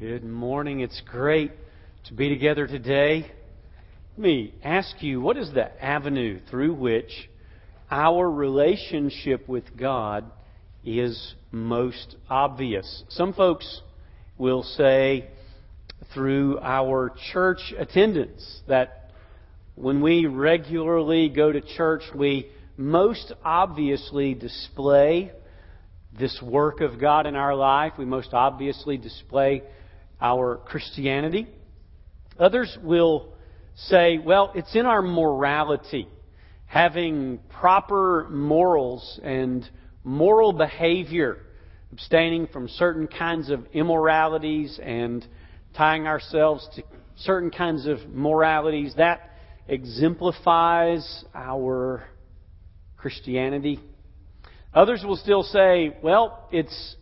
Good morning. It's great to be together today. Let me ask you, what is the avenue through which our relationship with God is most obvious? Some folks will say through our church attendance that when we regularly go to church, we most obviously display this work of God in our life. We most obviously display our Christianity. Others will say, well, it's in our morality. Having proper morals and moral behavior, abstaining from certain kinds of immoralities and tying ourselves to certain kinds of moralities, that exemplifies our Christianity. Others will still say, well, it's,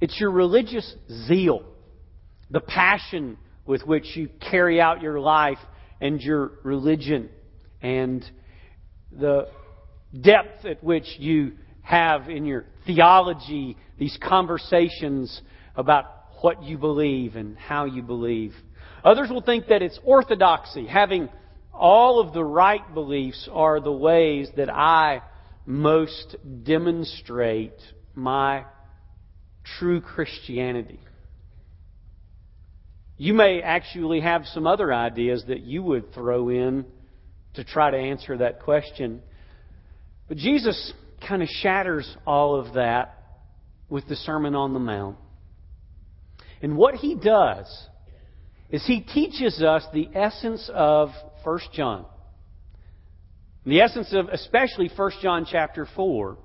it's your religious zeal, the passion with which you carry out your life and your religion, and the depth at which you have in your theology these conversations about what you believe and how you believe. Others will think that it's orthodoxy, having all of the right beliefs are the ways that I most demonstrate my true Christianity. You may actually have some other ideas that you would throw in to try to answer that question. But Jesus kind of shatters all of that with the Sermon on the Mount. And what he does is he teaches us the essence of 1 John. The essence of especially 1 John chapter 4,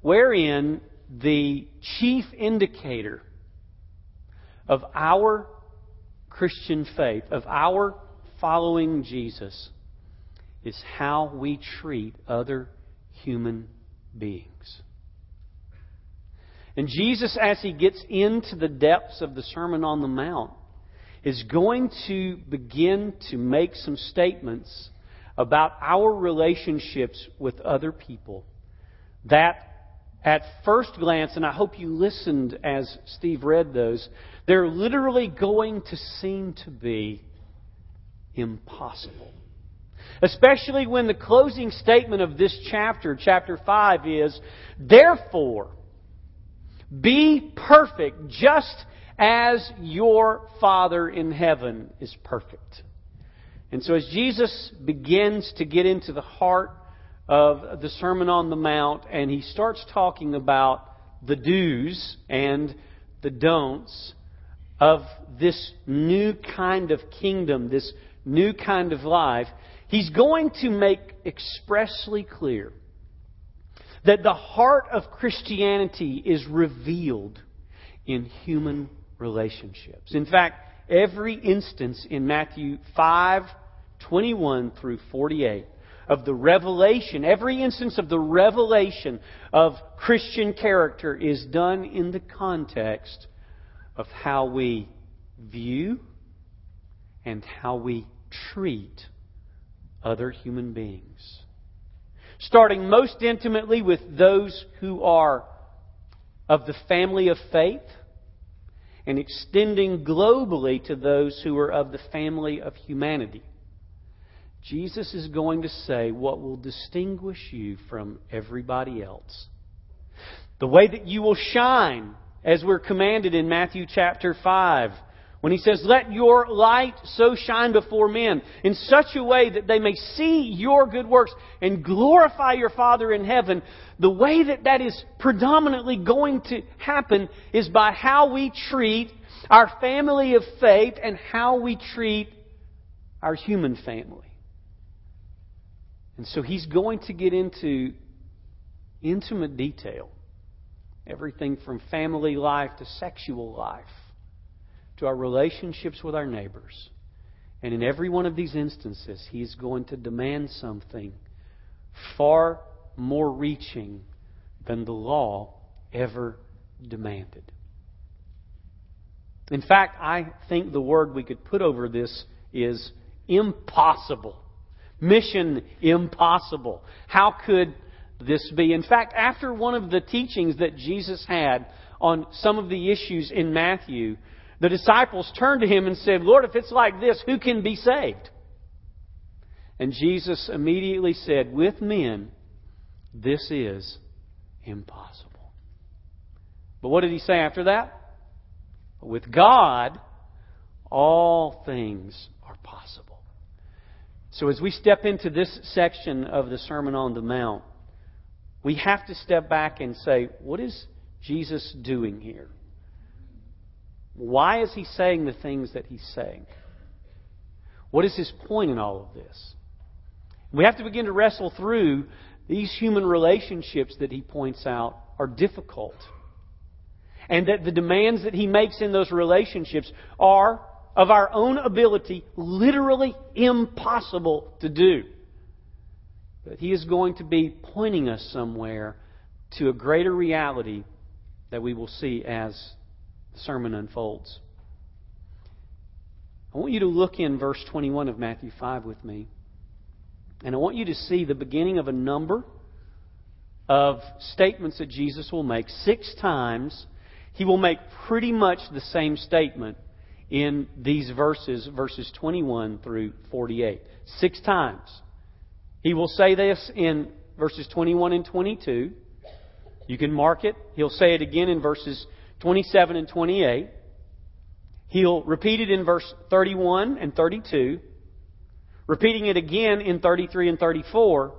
wherein the chief indicator of our Christian faith, of our following Jesus, is how we treat other human beings. And Jesus, as he gets into the depths of the Sermon on the Mount, is going to begin to make some statements about our relationships with other people that at first glance, and I hope you listened as Steve read those, they're literally going to seem to be impossible. Especially when the closing statement of this chapter, chapter 5, is, Therefore, be perfect just as your Father in heaven is perfect. And so as Jesus begins to get into the heart of the Sermon on the Mount and he starts talking about the do's and the don'ts of this new kind of kingdom, this new kind of life, he's going to make expressly clear that the heart of Christianity is revealed in human relationships. In fact, every instance in Matthew 5 21 through 48 of the revelation, every instance of the revelation of Christian character is done in the context of how we view and how we treat other human beings. Starting most intimately with those who are of the family of faith and extending globally to those who are of the family of humanity. Jesus is going to say what will distinguish you from everybody else. The way that you will shine, as we're commanded in Matthew chapter 5, when he says, Let your light so shine before men in such a way that they may see your good works and glorify your Father in heaven. The way that that is predominantly going to happen is by how we treat our family of faith and how we treat our human family. And so he's going to get into intimate detail. Everything from family life to sexual life to our relationships with our neighbors. And in every one of these instances, he is going to demand something far more reaching than the law ever demanded. In fact, I think the word we could put over this is impossible. Mission impossible. How could this be? In fact, after one of the teachings that Jesus had on some of the issues in Matthew, the disciples turned to him and said, Lord, if it's like this, who can be saved? And Jesus immediately said, With men, this is impossible. But what did he say after that? With God, all things are possible. So as we step into this section of the Sermon on the Mount, we have to step back and say, what is Jesus doing here? Why is he saying the things that he's saying? What is his point in all of this? We have to begin to wrestle through these human relationships that he points out are difficult. And that the demands that he makes in those relationships are, of our own ability, literally impossible to do. But he is going to be pointing us somewhere to a greater reality that we will see as the sermon unfolds. I want you to look in verse 21 of Matthew 5 with me. And I want you to see the beginning of a number of statements that Jesus will make. Six times, he will make pretty much the same statement in these verses, verses 21 through 48. Six times. He will say this in verses 21 and 22. You can mark it. He'll say it again in verses 27 and 28. He'll repeat it in verse 31 and 32 repeating it again in 33 and 34,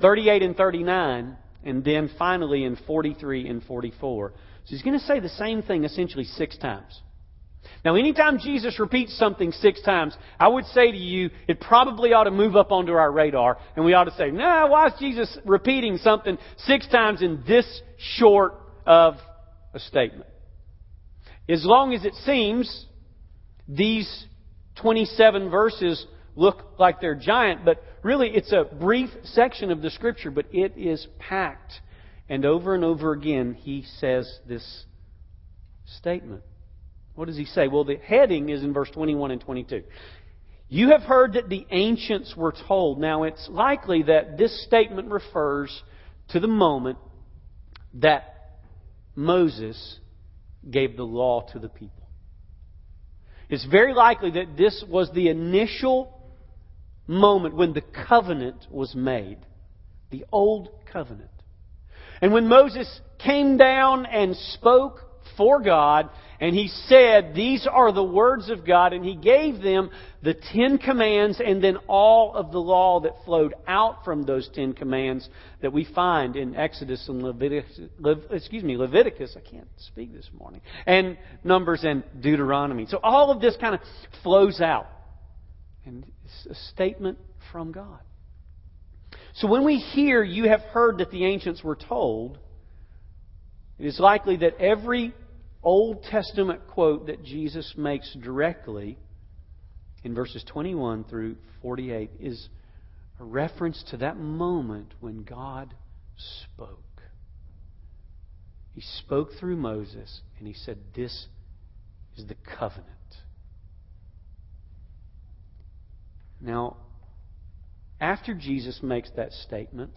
38 and 39, and then finally in 43 and 44. So he's going to say the same thing essentially six times. Now, anytime Jesus repeats something six times, I would say to you, it probably ought to move up onto our radar, and we ought to say, no, nah, why is Jesus repeating something six times in this short of a statement? As long as it seems these 27 verses look like they're giant, but really it's a brief section of the Scripture, but it is packed. And over and over again, he says this statement. What does he say? Well, the heading is in verse 21 and 22. You have heard that the ancients were told. Now, it's likely that this statement refers to the moment that Moses gave the law to the people. It's very likely that this was the initial moment when the covenant was made. The old covenant. And when Moses came down and spoke for God, and he said, These are the words of God, and he gave them the Ten Commands and then all of the law that flowed out from those Ten Commands that we find in Exodus and Leviticus, excuse me, Leviticus, I can't speak this morning, and Numbers and Deuteronomy. So all of this kind of flows out. And it's a statement from God. So when we hear, you have heard that the ancients were told, it is likely that every Old Testament quote that Jesus makes directly in verses 21 through 48 is a reference to that moment when God spoke. He spoke through Moses and he said, This is the covenant. Now, after Jesus makes that statement,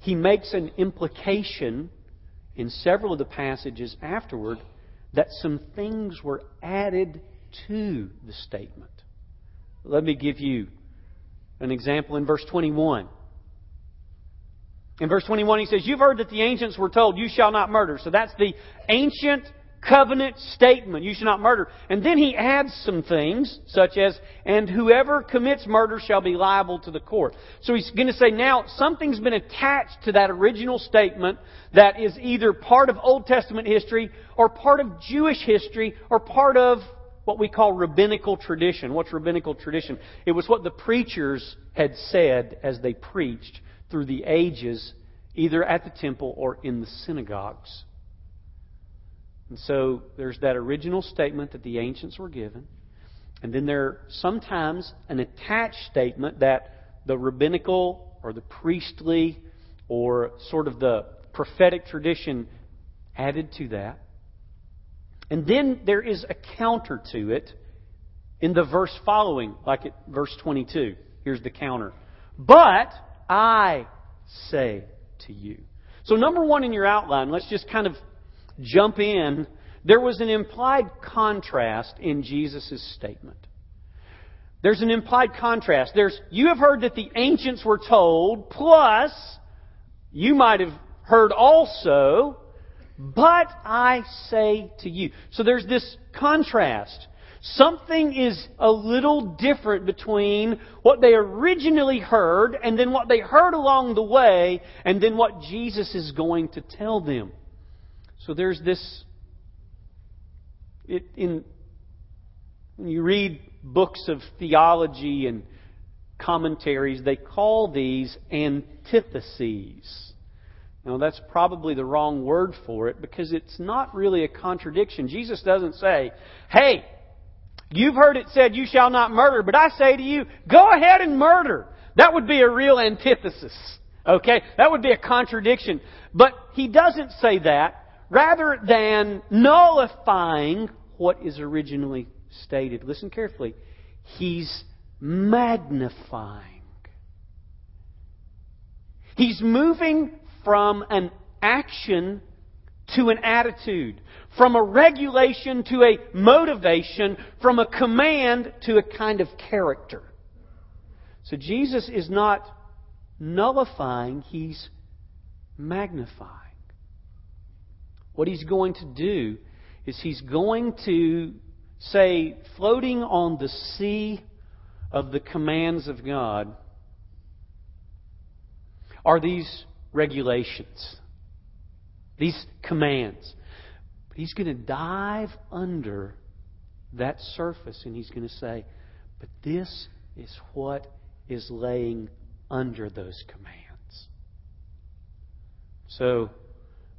he makes an implication in several of the passages afterward that some things were added to the statement. Let me give you an example in verse 21. In verse 21, he says, You've heard that the ancients were told, You shall not murder. So that's the ancient covenant statement. You shall not murder. And then he adds some things, such as, and whoever commits murder shall be liable to the court. So he's going to say now something's been attached to that original statement that is either part of Old Testament history or part of Jewish history or part of what we call rabbinical tradition. What's rabbinical tradition? It was what the preachers had said as they preached through the ages, either at the temple or in the synagogues. And so there's that original statement that the ancients were given. And then there's sometimes an attached statement that the rabbinical or the priestly or sort of the prophetic tradition added to that. And then there is a counter to it in the verse following, like at verse 22. Here's the counter. But I say to you. So, number one in your outline, let's just kind of jump in there was an implied contrast in Jesus' statement. There's an implied contrast. There's, you have heard that the ancients were told, plus, you might have heard also, but I say to you. So there's this contrast. Something is a little different between what they originally heard and then what they heard along the way and then what Jesus is going to tell them. So there's this, it, in, when you read books of theology and commentaries, they call these antitheses. Now, that's probably the wrong word for it because it's not really a contradiction. Jesus doesn't say, hey, you've heard it said you shall not murder, but I say to you, go ahead and murder. That would be a real antithesis. Okay? That would be a contradiction. But he doesn't say that. Rather than nullifying what is originally stated. Listen carefully. He's magnifying. He's moving from an action to an attitude, from a regulation to a motivation, from a command to a kind of character. So Jesus is not nullifying, he's magnifying. What he's going to do is he's going to say, floating on the sea of the commands of God are these regulations, these commands. He's going to dive under that surface and he's going to say, but this is what is laying under those commands. So,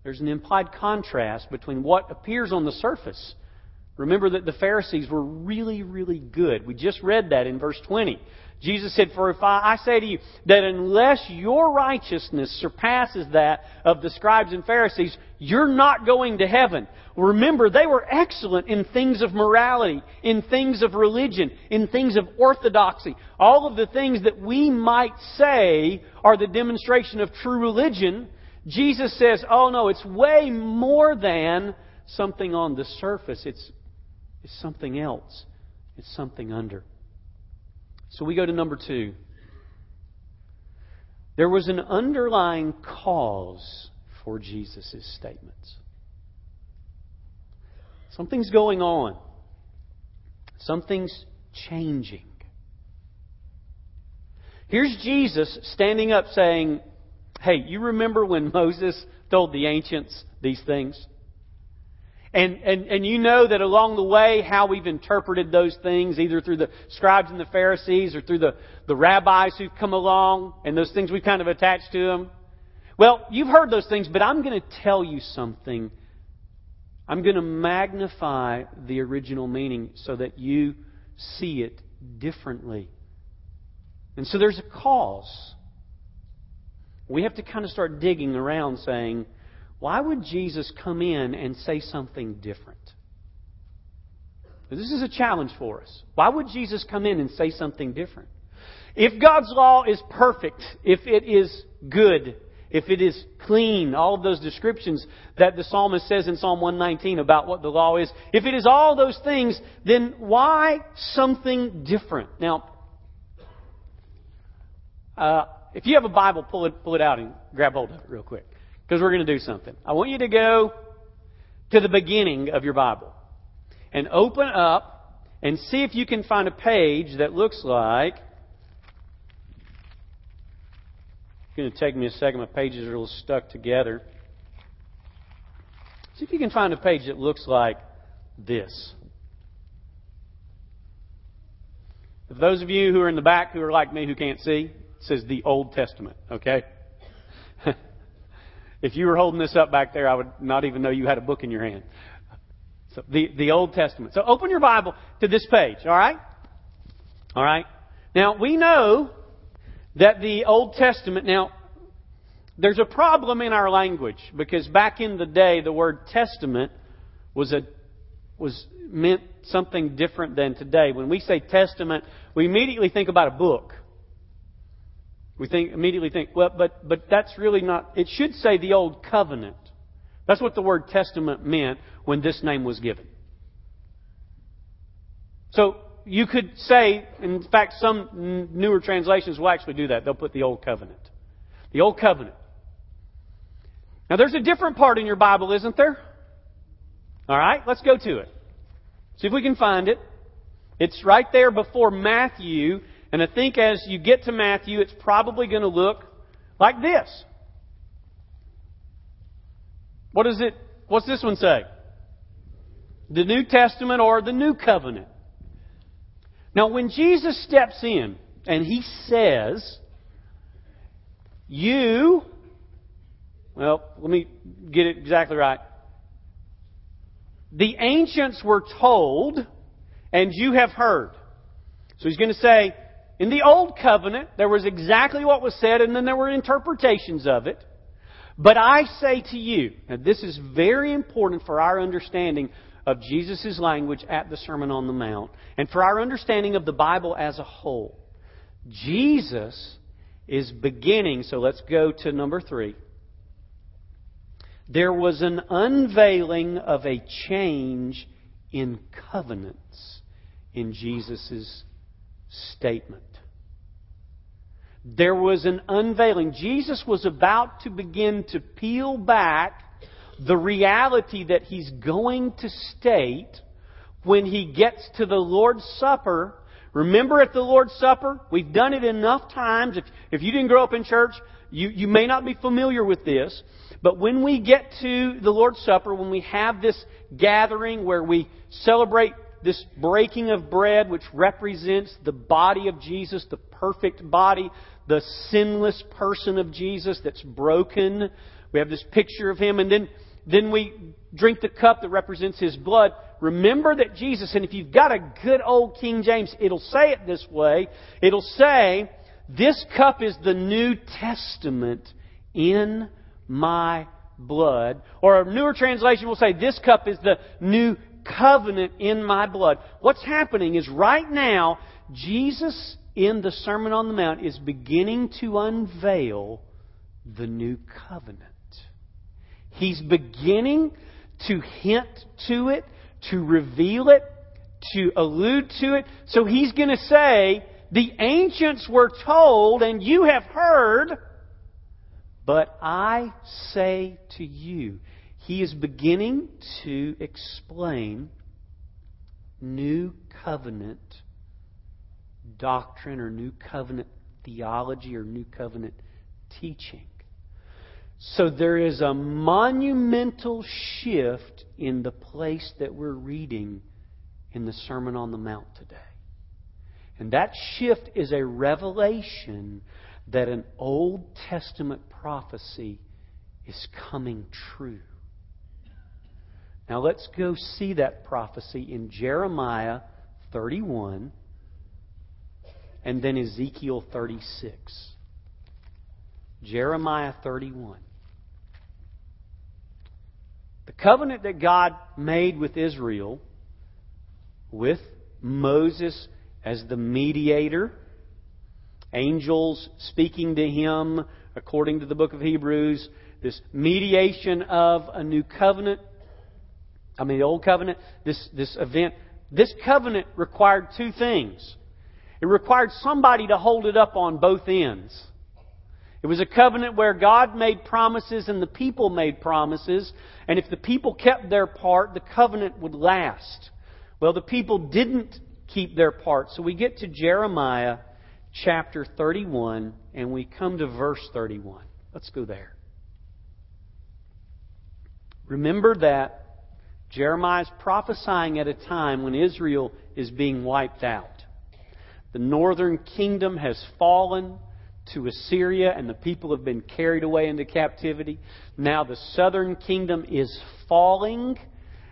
there's an implied contrast between what appears on the surface Remember that the Pharisees were really, really good. We just read that in verse 20. Jesus said, For if I, I, say to you that unless your righteousness surpasses that of the scribes and Pharisees, you're not going to heaven. Remember, they were excellent in things of morality, in things of religion, in things of orthodoxy. All of the things that we might say are the demonstration of true religion. Jesus says, oh no, it's way more than something on the surface. It's is something else. It's something under. So we go to number two. There was an underlying cause for Jesus' statements. Something's going on. Something's changing. Here's Jesus standing up saying, Hey, you remember when Moses told the ancients these things? And, and, and you know that along the way, how we've interpreted those things, either through the scribes and the Pharisees or through the, the rabbis who've come along, and those things we've kind of attached to them. Well, you've heard those things, but I'm going to tell you something. I'm going to magnify the original meaning so that you see it differently. And so there's a cause. We have to kind of start digging around saying, why would Jesus come in and say something different? This is a challenge for us. Why would Jesus come in and say something different? If God's law is perfect, if it is good, if it is clean, all of those descriptions that the psalmist says in Psalm 119 about what the law is, if it is all those things, then why something different? Now, uh, if you have a Bible, pull it, pull it out and grab hold of it real quick because we're going to do something. I want you to go to the beginning of your Bible and open up and see if you can find a page that looks like. It's going to take me a second. My pages are a little stuck together. See if you can find a page that looks like this. For those of you who are in the back who are like me who can't see, says the Old Testament, okay? If you were holding this up back there, I would not even know you had a book in your hand. So the, the Old Testament. So open your Bible to this page, alright? Alright? Now, we know that the Old Testament, now, there's a problem in our language because back in the day, the word testament was a, was meant something different than today. When we say testament, we immediately think about a book. We think immediately think, well, but but that's really not. It should say the old covenant, That's what the word testament meant when this name was given. So you could say, in fact, some newer translations will actually do that. They'll put the Old Covenant. The Old Covenant. Now, there's a different part in your Bible, isn't there? All right, let's go to it. See if we can find it. It's right there before Matthew, and I think as you get to Matthew, it's probably going to look like this. What is it? What's this one say? The New Testament or the New Covenant. Now, when Jesus steps in and he says, You, well, let me get it exactly right. The ancients were told, and you have heard. So he's going to say, in the Old Covenant, there was exactly what was said, and then there were interpretations of it. But I say to you, and this is very important for our understanding of Jesus' language at the Sermon on the Mount and for our understanding of the Bible as a whole. Jesus is beginning, so let's go to number three. There was an unveiling of a change in covenants in Jesus' statement. There was an unveiling. Jesus was about to begin to peel back the reality that he's going to state when he gets to the Lord's Supper. Remember at the Lord's Supper? We've done it enough times. If, if you didn't grow up in church, you, you may not be familiar with this. But when we get to the Lord's Supper, when we have this gathering where we celebrate this breaking of bread, which represents the body of Jesus, the perfect body, the sinless person of Jesus that's broken. We have this picture of him, and then then we drink the cup that represents his blood. Remember that Jesus, and if you've got a good old King James, it'll say it this way. It'll say, This cup is the New Testament in my blood. Or a newer translation will say, This cup is the new covenant in my blood. What's happening is right now, Jesus in the Sermon on the Mount is beginning to unveil the new covenant. He's beginning to hint to it, to reveal it, to allude to it. So he's going to say, The ancients were told, and you have heard, but I say to you. He is beginning to explain new covenant doctrine or new covenant theology or new covenant teaching. So there is a monumental shift in the place that we're reading in the Sermon on the Mount today. And that shift is a revelation that an Old Testament prophecy is coming true. Now let's go see that prophecy in Jeremiah 31 and then Ezekiel 36. Jeremiah 31. The covenant that God made with Israel, with Moses as the mediator, angels speaking to him according to the book of Hebrews, this mediation of a new covenant, I mean, the old covenant, this, this event, this covenant required two things. It required somebody to hold it up on both ends. It was a covenant where God made promises and the people made promises. And if the people kept their part, the covenant would last. Well, the people didn't keep their part. So we get to Jeremiah chapter 31 and we come to verse 31. Let's go there. Remember that Jeremiah is prophesying at a time when Israel is being wiped out. The northern kingdom has fallen to Assyria, and the people have been carried away into captivity. Now the southern kingdom is falling,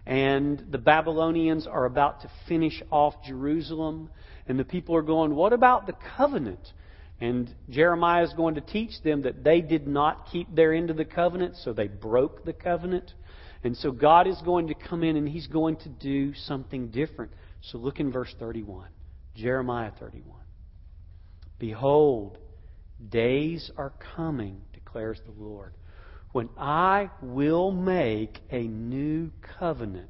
and the Babylonians are about to finish off Jerusalem. And the people are going, What about the covenant? And Jeremiah is going to teach them that they did not keep their end of the covenant, so they broke the covenant. And so God is going to come in and He's going to do something different. So look in verse 31. Jeremiah 31. Behold, Days are coming, declares the Lord, when I will make a new covenant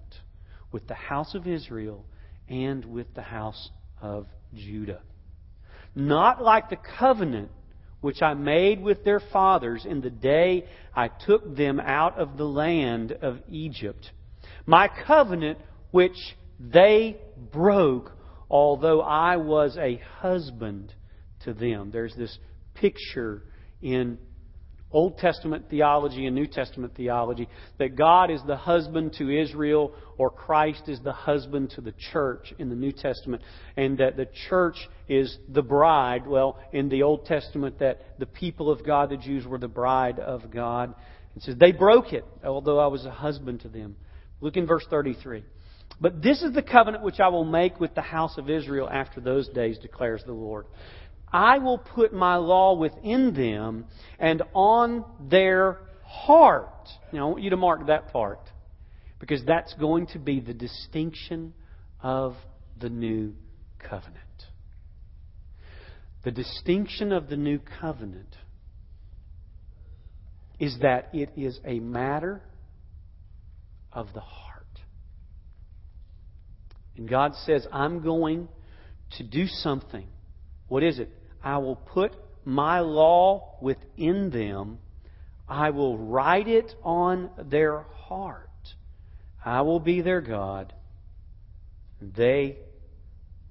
with the house of Israel and with the house of Judah. Not like the covenant which I made with their fathers in the day I took them out of the land of Egypt. My covenant which they broke, although I was a husband to them. There's this picture in Old Testament theology and New Testament theology that God is the husband to Israel or Christ is the husband to the church in the New Testament and that the church is the bride. Well, in the Old Testament that the people of God, the Jews, were the bride of God. It says, they broke it, although I was a husband to them. Look in verse 33. But this is the covenant which I will make with the house of Israel after those days, declares the Lord. I will put my law within them and on their heart. Now, I want you to mark that part because that's going to be the distinction of the new covenant. The distinction of the new covenant is that it is a matter of the heart. And God says, I'm going to do something. What is it? I will put my law within them. I will write it on their heart. I will be their God. They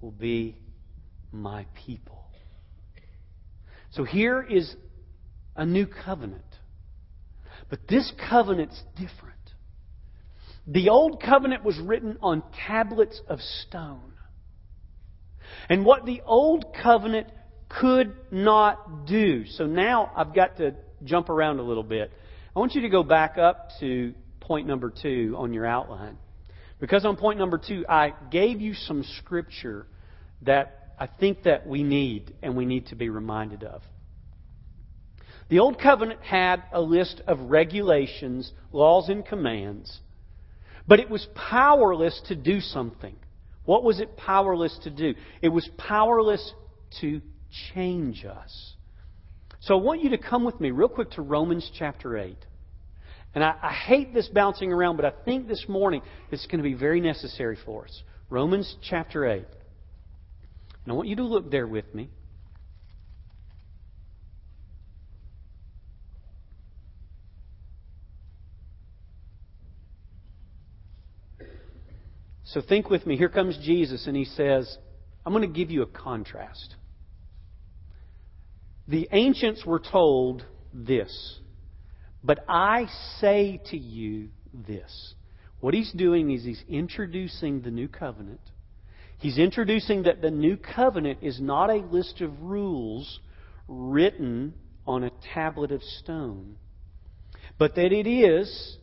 will be my people. So here is a new covenant. But this covenant's different. The old covenant was written on tablets of stone. And what the old covenant could not do. So now I've got to jump around a little bit. I want you to go back up to point number two on your outline. Because on point number two, I gave you some scripture that I think that we need and we need to be reminded of. The Old Covenant had a list of regulations, laws, and commands, but it was powerless to do something. What was it powerless to do? It was powerless to change us. So I want you to come with me real quick to Romans chapter 8. And I, I hate this bouncing around, but I think this morning it's going to be very necessary for us. Romans chapter 8. And I want you to look there with me. So think with me. Here comes Jesus, and he says, I'm going to give you a contrast. The ancients were told this, but I say to you this. What he's doing is he's introducing the new covenant. He's introducing that the new covenant is not a list of rules written on a tablet of stone, but that it is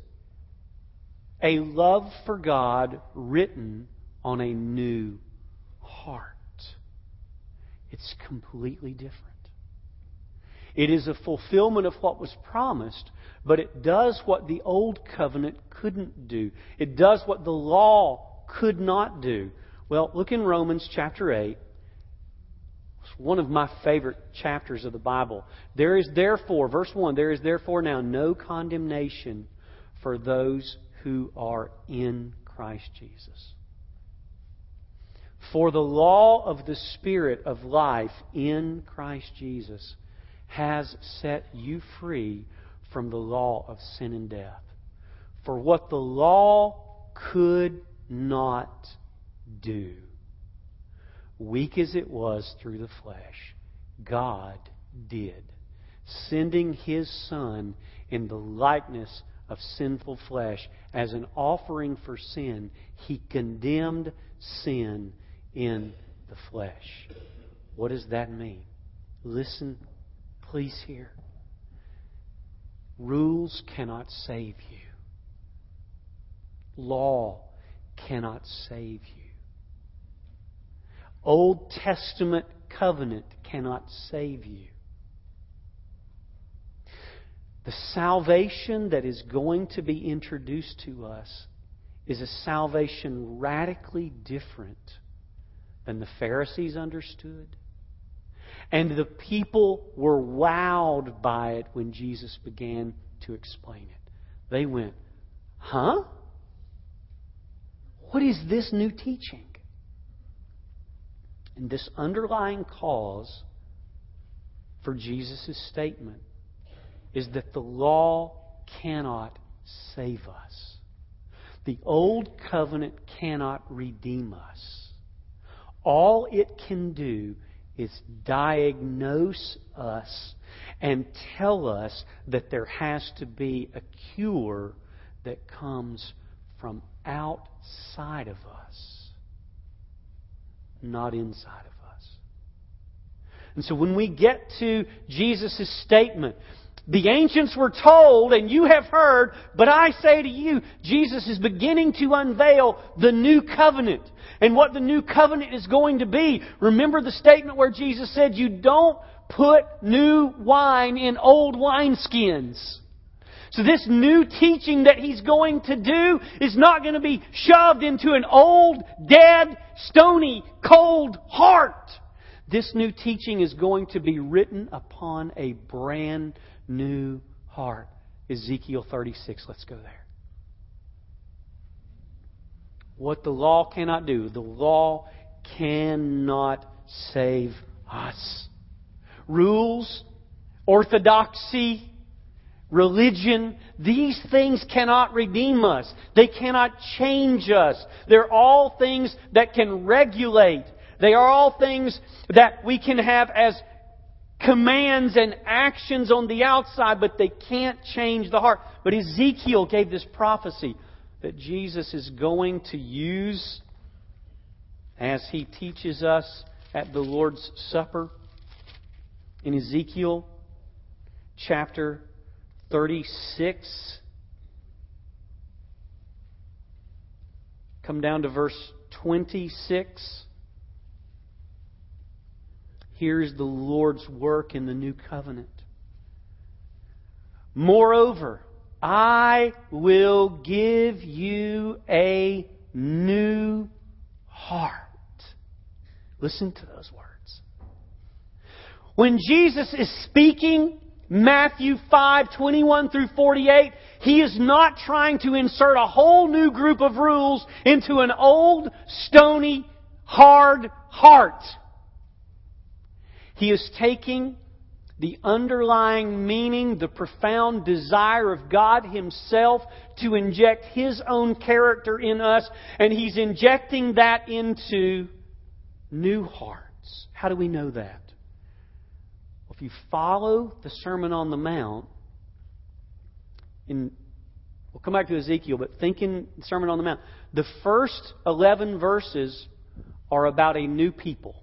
a love for God written on a new heart. It's completely different. It is a fulfillment of what was promised, but it does what the old covenant couldn't do. It does what the law could not do. Well, look in Romans chapter 8. It's one of my favorite chapters of the Bible. There is therefore, verse 1, there is therefore now no condemnation for those who are in Christ Jesus. For the law of the Spirit of life in Christ Jesus has set you free from the law of sin and death. For what the law could not do, weak as it was through the flesh, God did, sending His Son in the likeness of sinful flesh as an offering for sin. He condemned sin in the flesh. What does that mean? Listen please hear. Rules cannot save you. Law cannot save you. Old Testament covenant cannot save you. The salvation that is going to be introduced to us is a salvation radically different than the Pharisees understood and the people were wowed by it when Jesus began to explain it. They went, Huh? What is this new teaching? And this underlying cause for Jesus' statement is that the law cannot save us. The old covenant cannot redeem us. All it can do is diagnose us and tell us that there has to be a cure that comes from outside of us, not inside of us. And so when we get to Jesus' statement, the ancients were told, and you have heard, but I say to you, Jesus is beginning to unveil the new covenant and what the new covenant is going to be. Remember the statement where Jesus said, You don't put new wine in old wineskins. So this new teaching that he's going to do is not going to be shoved into an old, dead, stony, cold heart. This new teaching is going to be written upon a brand new heart. Ezekiel 36. Let's go there. What the law cannot do, the law cannot save us. Rules, orthodoxy, religion, these things cannot redeem us. They cannot change us. They're all things that can regulate. They are all things that we can have as commands and actions on the outside, but they can't change the heart. But Ezekiel gave this prophecy that Jesus is going to use as he teaches us at the Lord's Supper in Ezekiel chapter 36. Come down to verse 26. Here's the Lord's work in the new covenant. Moreover, I will give you a new heart. Listen to those words. When Jesus is speaking Matthew 5, 21 through 48, he is not trying to insert a whole new group of rules into an old, stony, hard heart. He is taking the underlying meaning, the profound desire of God Himself to inject His own character in us, and He's injecting that into new hearts. How do we know that? Well, if you follow the Sermon on the Mount, in we'll come back to Ezekiel, but thinking Sermon on the Mount, the first 11 verses are about a new people.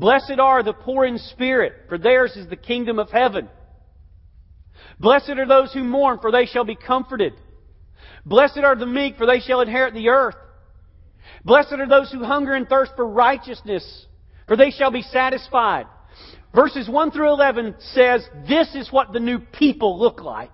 Blessed are the poor in spirit, for theirs is the kingdom of heaven. Blessed are those who mourn, for they shall be comforted. Blessed are the meek, for they shall inherit the earth. Blessed are those who hunger and thirst for righteousness, for they shall be satisfied. Verses 1 through 11 says, this is what the new people look like.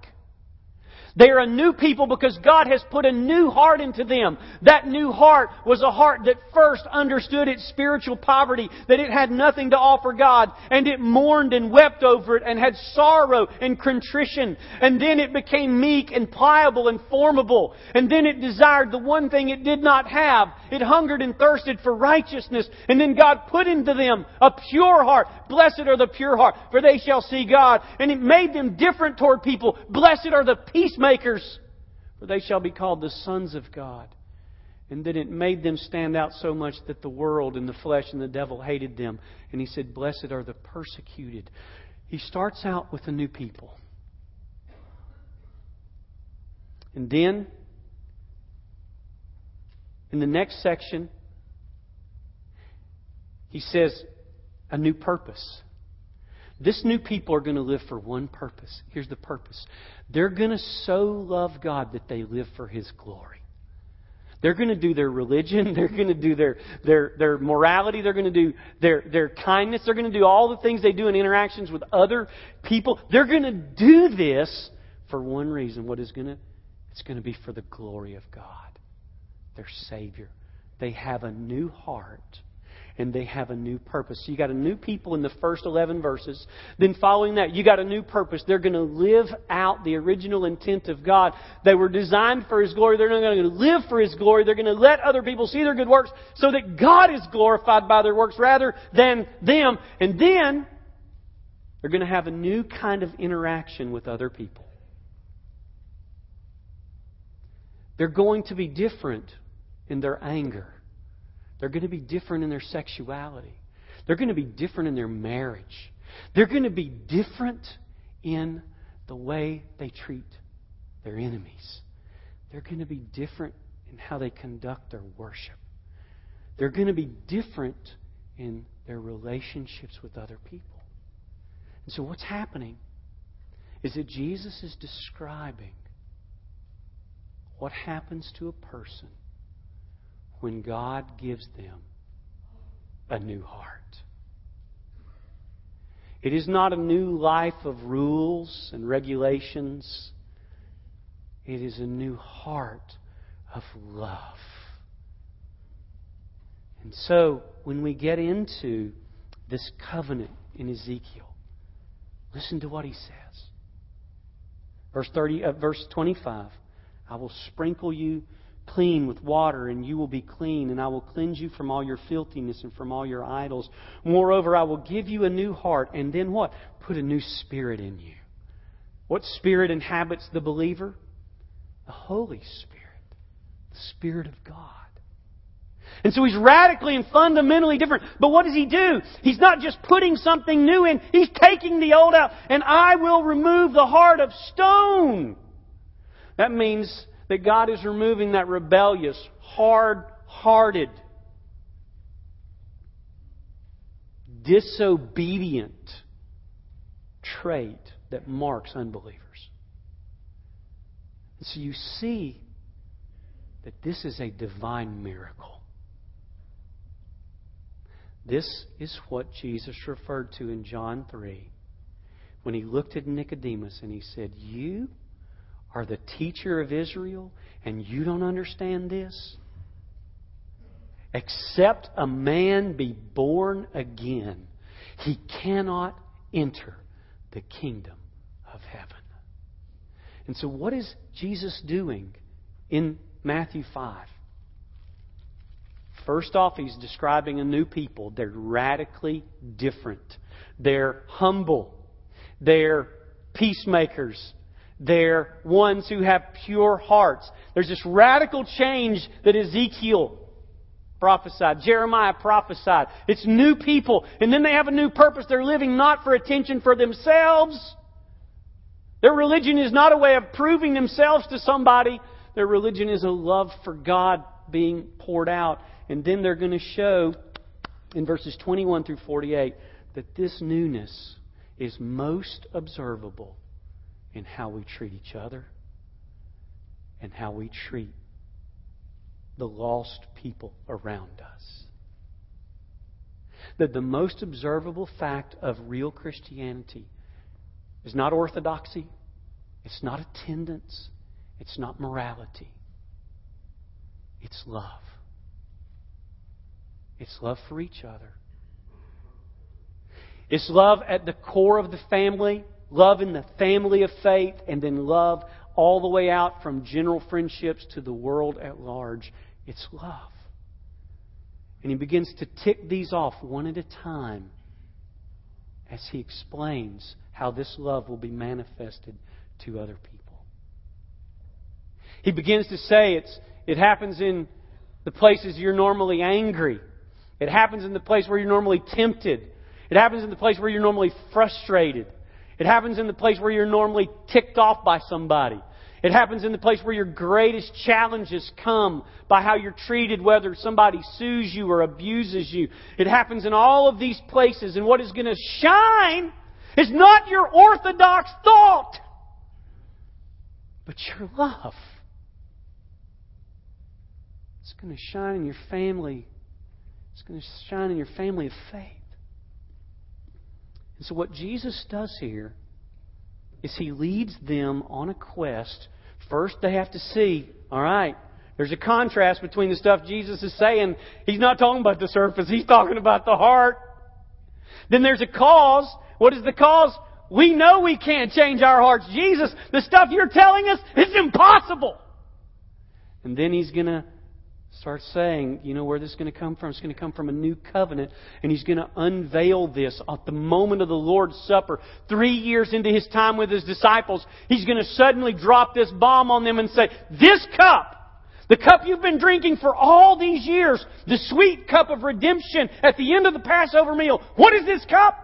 They are a new people because God has put a new heart into them. That new heart was a heart that first understood its spiritual poverty, that it had nothing to offer God, and it mourned and wept over it and had sorrow and contrition. And then it became meek and pliable and formable. And then it desired the one thing it did not have. It hungered and thirsted for righteousness. And then God put into them a pure heart. Blessed are the pure heart, for they shall see God. And it made them different toward people. Blessed are the peacemakers peacemakers, for they shall be called the sons of God. And then it made them stand out so much that the world and the flesh and the devil hated them. And he said, Blessed are the persecuted. He starts out with a new people. And then, in the next section, he says, a new purpose. This new people are going to live for one purpose. Here's the purpose they're going to so love God that they live for His glory. They're going to do their religion. They're going to do their, their, their morality. They're going to do their, their kindness. They're going to do all the things they do in interactions with other people. They're going to do this for one reason. What is going to? It's going to be for the glory of God, their Savior. They have a new heart and they have a new purpose. So you got a new people in the first 11 verses. Then following that, you got a new purpose. They're going to live out the original intent of God. They were designed for His glory. They're not going to live for His glory. They're going to let other people see their good works so that God is glorified by their works rather than them. And then they're going to have a new kind of interaction with other people. They're going to be different in their anger. They're going to be different in their sexuality. They're going to be different in their marriage. They're going to be different in the way they treat their enemies. They're going to be different in how they conduct their worship. They're going to be different in their relationships with other people. And so, what's happening is that Jesus is describing what happens to a person when God gives them a new heart. It is not a new life of rules and regulations. It is a new heart of love. And so, when we get into this covenant in Ezekiel, listen to what he says. Verse 30, uh, verse 25. I will sprinkle you clean with water, and you will be clean, and I will cleanse you from all your filthiness and from all your idols. Moreover, I will give you a new heart, and then what? Put a new spirit in you. What spirit inhabits the believer? The Holy Spirit, the Spirit of God. And so he's radically and fundamentally different. But what does he do? He's not just putting something new in, he's taking the old out. And I will remove the heart of stone that means that God is removing that rebellious, hard hearted, disobedient trait that marks unbelievers. And so you see that this is a divine miracle. This is what Jesus referred to in John 3 when he looked at Nicodemus and he said, You are the teacher of Israel and you don't understand this? Except a man be born again, he cannot enter the kingdom of heaven. And so, what is Jesus doing in Matthew 5? First off, he's describing a new people. They're radically different. They're humble. They're peacemakers. They're ones who have pure hearts. There's this radical change that Ezekiel prophesied, Jeremiah prophesied. It's new people, and then they have a new purpose. They're living not for attention for themselves. Their religion is not a way of proving themselves to somebody. Their religion is a love for God being poured out. And then they're going to show in verses 21 through 48 that this newness is most observable in how we treat each other and how we treat the lost people around us. That the most observable fact of real Christianity is not orthodoxy, it's not attendance, it's not morality, it's love. It's love for each other. It's love at the core of the family love in the family of faith, and then love all the way out from general friendships to the world at large. It's love. And he begins to tick these off one at a time as he explains how this love will be manifested to other people. He begins to say it's, it happens in the places you're normally angry. It happens in the place where you're normally tempted. It happens in the place where you're normally frustrated. It happens in the place where you're normally ticked off by somebody. It happens in the place where your greatest challenges come by how you're treated, whether somebody sues you or abuses you. It happens in all of these places, and what is going to shine is not your orthodox thought, but your love. It's going to shine in your family. It's going to shine in your family of faith. And so, what Jesus does here is he leads them on a quest. First, they have to see, all right, There's a contrast between the stuff Jesus is saying. He's not talking about the surface, he's talking about the heart. Then there's a cause. What is the cause? We know we can't change our hearts. Jesus, the stuff you're telling us is impossible. And then he's going to start saying, you know where this is going to come from? It's going to come from a new covenant. And he's going to unveil this at the moment of the Lord's Supper. Three years into his time with his disciples, he's going to suddenly drop this bomb on them and say, this cup, the cup you've been drinking for all these years, the sweet cup of redemption at the end of the Passover meal, what is this cup?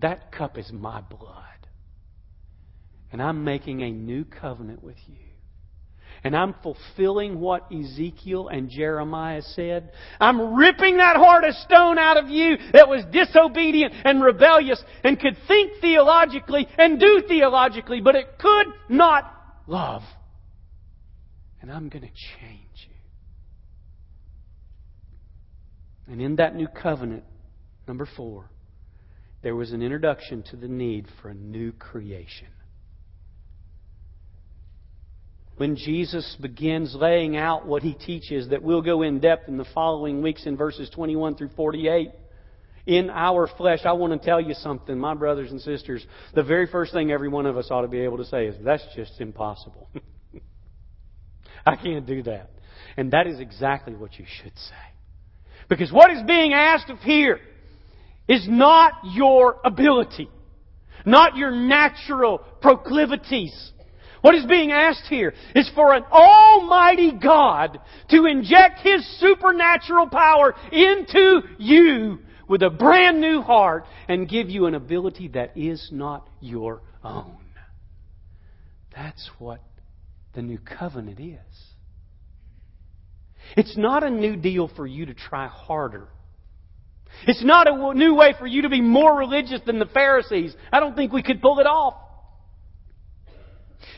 That cup is my blood. And I'm making a new covenant with you. And I'm fulfilling what Ezekiel and Jeremiah said. I'm ripping that heart of stone out of you that was disobedient and rebellious and could think theologically and do theologically, but it could not love. And I'm going to change you. And in that new covenant, number four, there was an introduction to the need for a new creation. When Jesus begins laying out what he teaches, that we'll go in depth in the following weeks in verses 21 through 48, in our flesh, I want to tell you something, my brothers and sisters. The very first thing every one of us ought to be able to say is, that's just impossible. I can't do that. And that is exactly what you should say. Because what is being asked of here is not your ability, not your natural proclivities. What is being asked here is for an almighty God to inject His supernatural power into you with a brand new heart and give you an ability that is not your own. That's what the new covenant is. It's not a new deal for you to try harder it's not a new way for you to be more religious than the Pharisees. I don't think we could pull it off.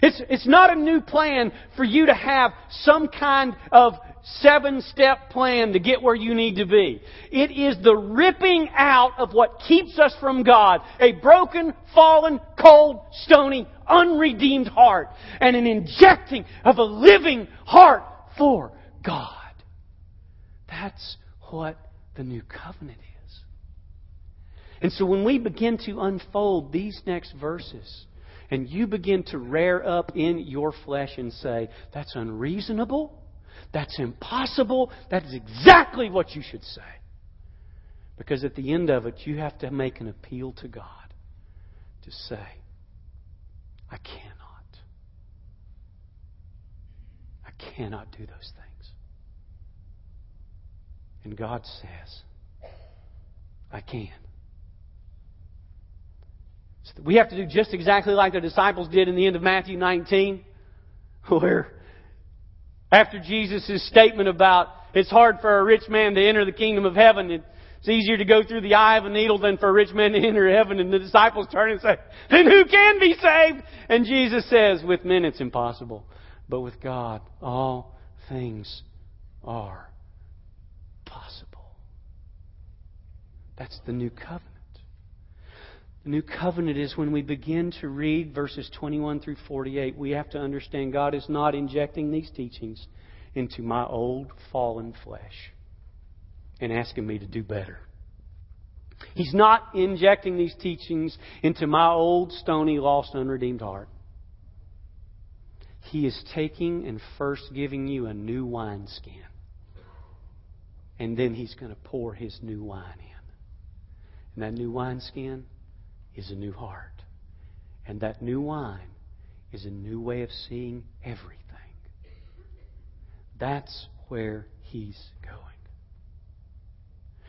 It's, it's not a new plan for you to have some kind of seven step plan to get where you need to be. It is the ripping out of what keeps us from God. A broken, fallen, cold, stony, unredeemed heart. And an injecting of a living heart for God. That's what the new covenant is. And so when we begin to unfold these next verses, and you begin to rear up in your flesh and say, that's unreasonable, that's impossible, that is exactly what you should say. Because at the end of it, you have to make an appeal to God to say, I cannot. I cannot do those things. And God says, I can. We have to do just exactly like the disciples did in the end of Matthew 19, where after Jesus' statement about it's hard for a rich man to enter the kingdom of heaven, it's easier to go through the eye of a needle than for a rich man to enter heaven. And the disciples turn and say, then who can be saved? And Jesus says, with men it's impossible, but with God all things are possible. That's the new covenant. The new covenant is when we begin to read verses 21 through 48, we have to understand God is not injecting these teachings into my old fallen flesh and asking me to do better. He's not injecting these teachings into my old, stony, lost, unredeemed heart. He is taking and first giving you a new wineskin. And then he's going to pour his new wine in. And that new wineskin is a new heart. And that new wine is a new way of seeing everything. That's where he's going.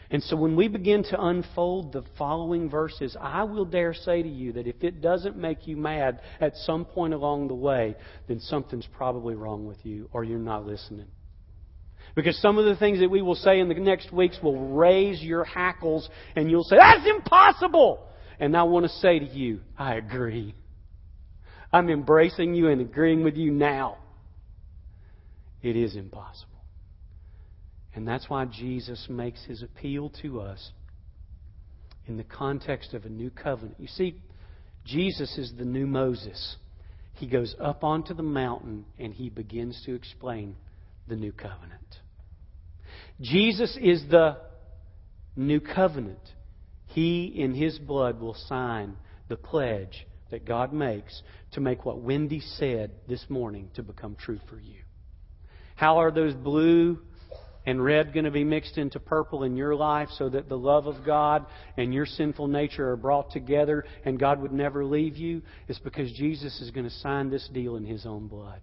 And so when we begin to unfold the following verses, I will dare say to you that if it doesn't make you mad at some point along the way, then something's probably wrong with you or you're not listening. Because some of the things that we will say in the next weeks will raise your hackles and you'll say, That's impossible! And I want to say to you, I agree. I'm embracing you and agreeing with you now. It is impossible. And that's why Jesus makes his appeal to us in the context of a new covenant. You see, Jesus is the new Moses. He goes up onto the mountain and he begins to explain the new covenant. Jesus is the new covenant. He, in His blood, will sign the pledge that God makes to make what Wendy said this morning to become true for you. How are those blue and red going to be mixed into purple in your life so that the love of God and your sinful nature are brought together and God would never leave you? It's because Jesus is going to sign this deal in His own blood.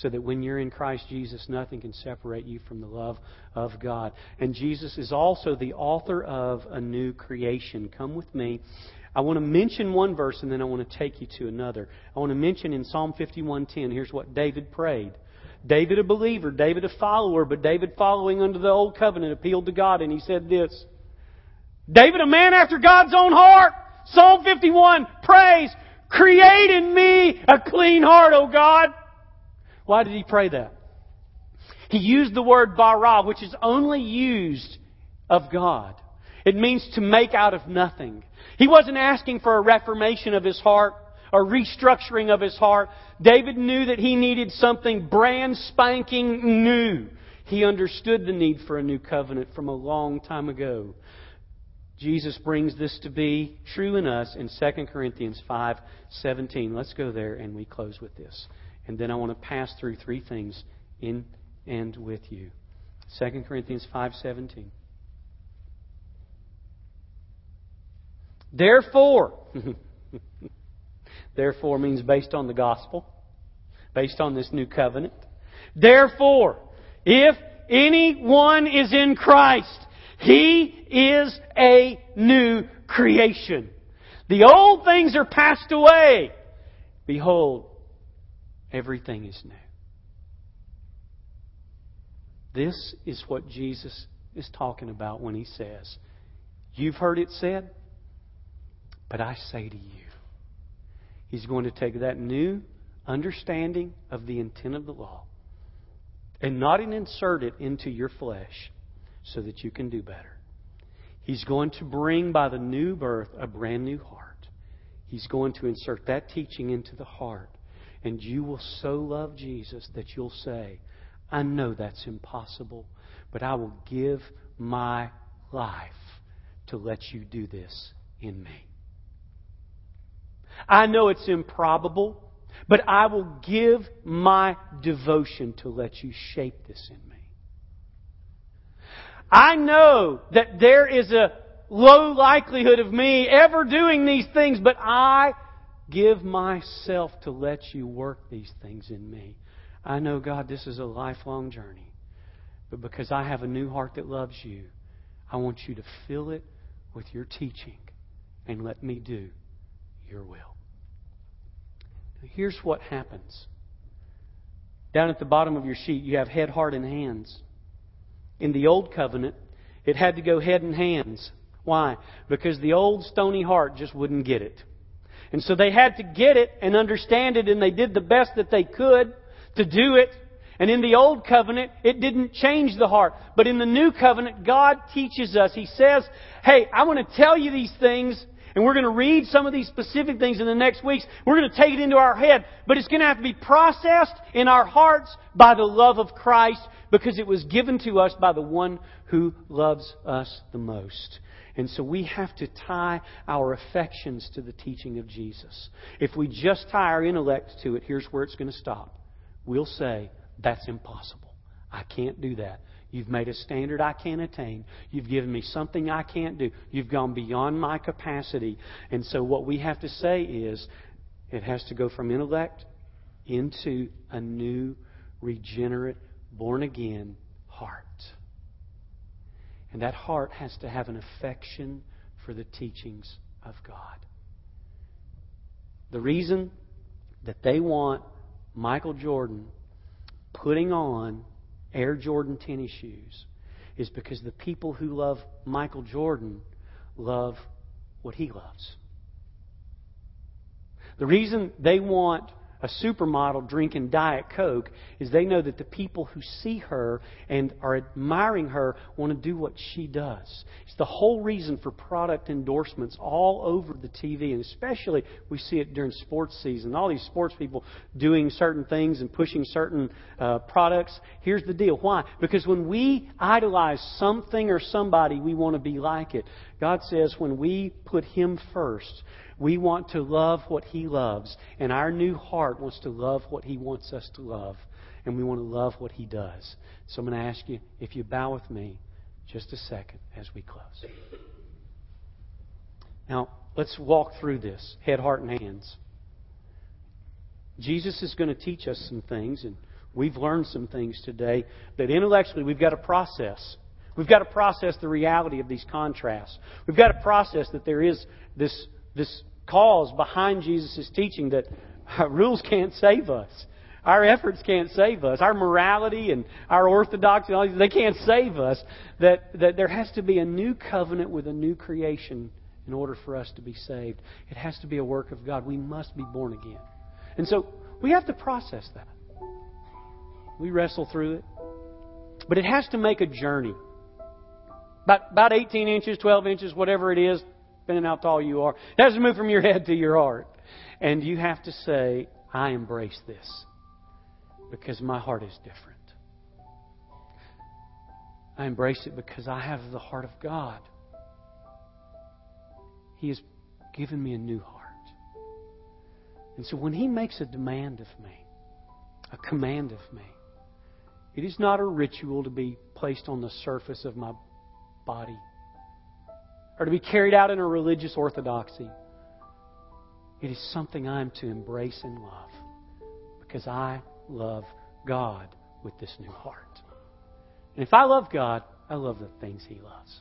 So that when you're in Christ Jesus, nothing can separate you from the love of God. And Jesus is also the author of a new creation. Come with me. I want to mention one verse and then I want to take you to another. I want to mention in Psalm 51:10, here's what David prayed. David, a believer, David, a follower, but David, following under the old covenant, appealed to God and he said this David, a man after God's own heart, Psalm 51, prays, create in me a clean heart, O God. Why did he pray that? He used the word bara, which is only used of God. It means to make out of nothing. He wasn't asking for a reformation of his heart a restructuring of his heart. David knew that he needed something brand spanking new. He understood the need for a new covenant from a long time ago. Jesus brings this to be true in us in 2 Corinthians 5:17. Let's go there and we close with this. And then I want to pass through three things in and with you. 2 Corinthians 5:17. Therefore, Therefore means based on the gospel, based on this new covenant. Therefore, if anyone is in Christ, he is a new creation. The old things are passed away. Behold, everything is new. This is what Jesus is talking about when he says, You've heard it said, but I say to you, He's going to take that new understanding of the intent of the law and not insert it into your flesh so that you can do better. He's going to bring by the new birth a brand new heart. He's going to insert that teaching into the heart. And you will so love Jesus that you'll say, I know that's impossible, but I will give my life to let you do this in me. I know it's improbable, but I will give my devotion to let you shape this in me. I know that there is a low likelihood of me ever doing these things, but I give myself to let you work these things in me. I know, God, this is a lifelong journey. But because I have a new heart that loves you, I want you to fill it with your teaching and let me do your will. Here's what happens. Down at the bottom of your sheet, you have head, heart, and hands. In the Old Covenant, it had to go head and hands. Why? Because the old stony heart just wouldn't get it. And so they had to get it and understand it, and they did the best that they could to do it. And in the Old Covenant, it didn't change the heart. But in the New Covenant, God teaches us. He says, Hey, I want to tell you these things, and we're going to read some of these specific things in the next weeks. We're going to take it into our head, but it's going to have to be processed in our hearts by the love of Christ because it was given to us by the one who loves us the most. And so we have to tie our affections to the teaching of Jesus. If we just tie our intellect to it, here's where it's going to stop. We'll say, that's impossible. I can't do that. You've made a standard I can't attain. You've given me something I can't do. You've gone beyond my capacity. And so what we have to say is it has to go from intellect into a new, regenerate, born again heart. And that heart has to have an affection for the teachings of God. The reason that they want Michael Jordan putting on Air Jordan tennis shoes is because the people who love Michael Jordan love what he loves. The reason they want a supermodel drinking Diet Coke is they know that the people who see her and are admiring her want to do what she does. It's the whole reason for product endorsements all over the TV, and especially we see it during sports season. All these sports people doing certain things and pushing certain uh, products. Here's the deal. Why? Because when we idolize something or somebody, we want to be like it. God says when we put Him first, we want to love what He loves, and our new heart wants to love what He wants us to love, and we want to love what He does. So I'm going to ask you if you bow with me just a second as we close. Now, let's walk through this head, heart, and hands. Jesus is going to teach us some things, and we've learned some things today that intellectually we've got to process. We've got to process the reality of these contrasts. We've got to process that there is this, this cause behind Jesus' teaching that uh, rules can't save us. Our efforts can't save us. Our morality and our orthodoxy, they can't save us. That, that there has to be a new covenant with a new creation in order for us to be saved. It has to be a work of God. We must be born again. And so we have to process that. We wrestle through it. But it has to make a journey. About, about 18 inches, 12 inches, whatever it is, depending how tall you are. It has to move from your head to your heart. And you have to say, I embrace this because my heart is different. I embrace it because I have the heart of God. He has given me a new heart. And so when He makes a demand of me, a command of me, it is not a ritual to be placed on the surface of my body or to be carried out in a religious orthodoxy. It is something I'm to embrace and love because I love God with this new heart. And if I love God, I love the things He loves.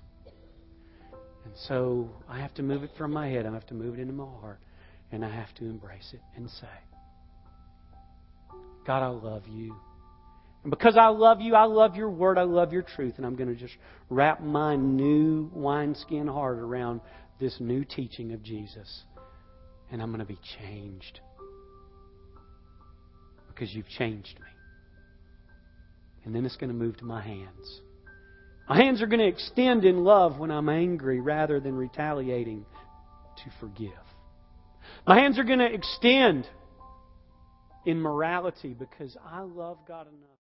And so I have to move it from my head, I have to move it into my heart, and I have to embrace it and say, God, I love you. And because I love you, I love your word, I love your truth, and I'm going to just wrap my new wineskin heart around this new teaching of Jesus. And I'm going to be changed. Because you've changed me. And then it's going to move to my hands. My hands are going to extend in love when I'm angry rather than retaliating to forgive. My hands are going to extend in morality because I love God enough.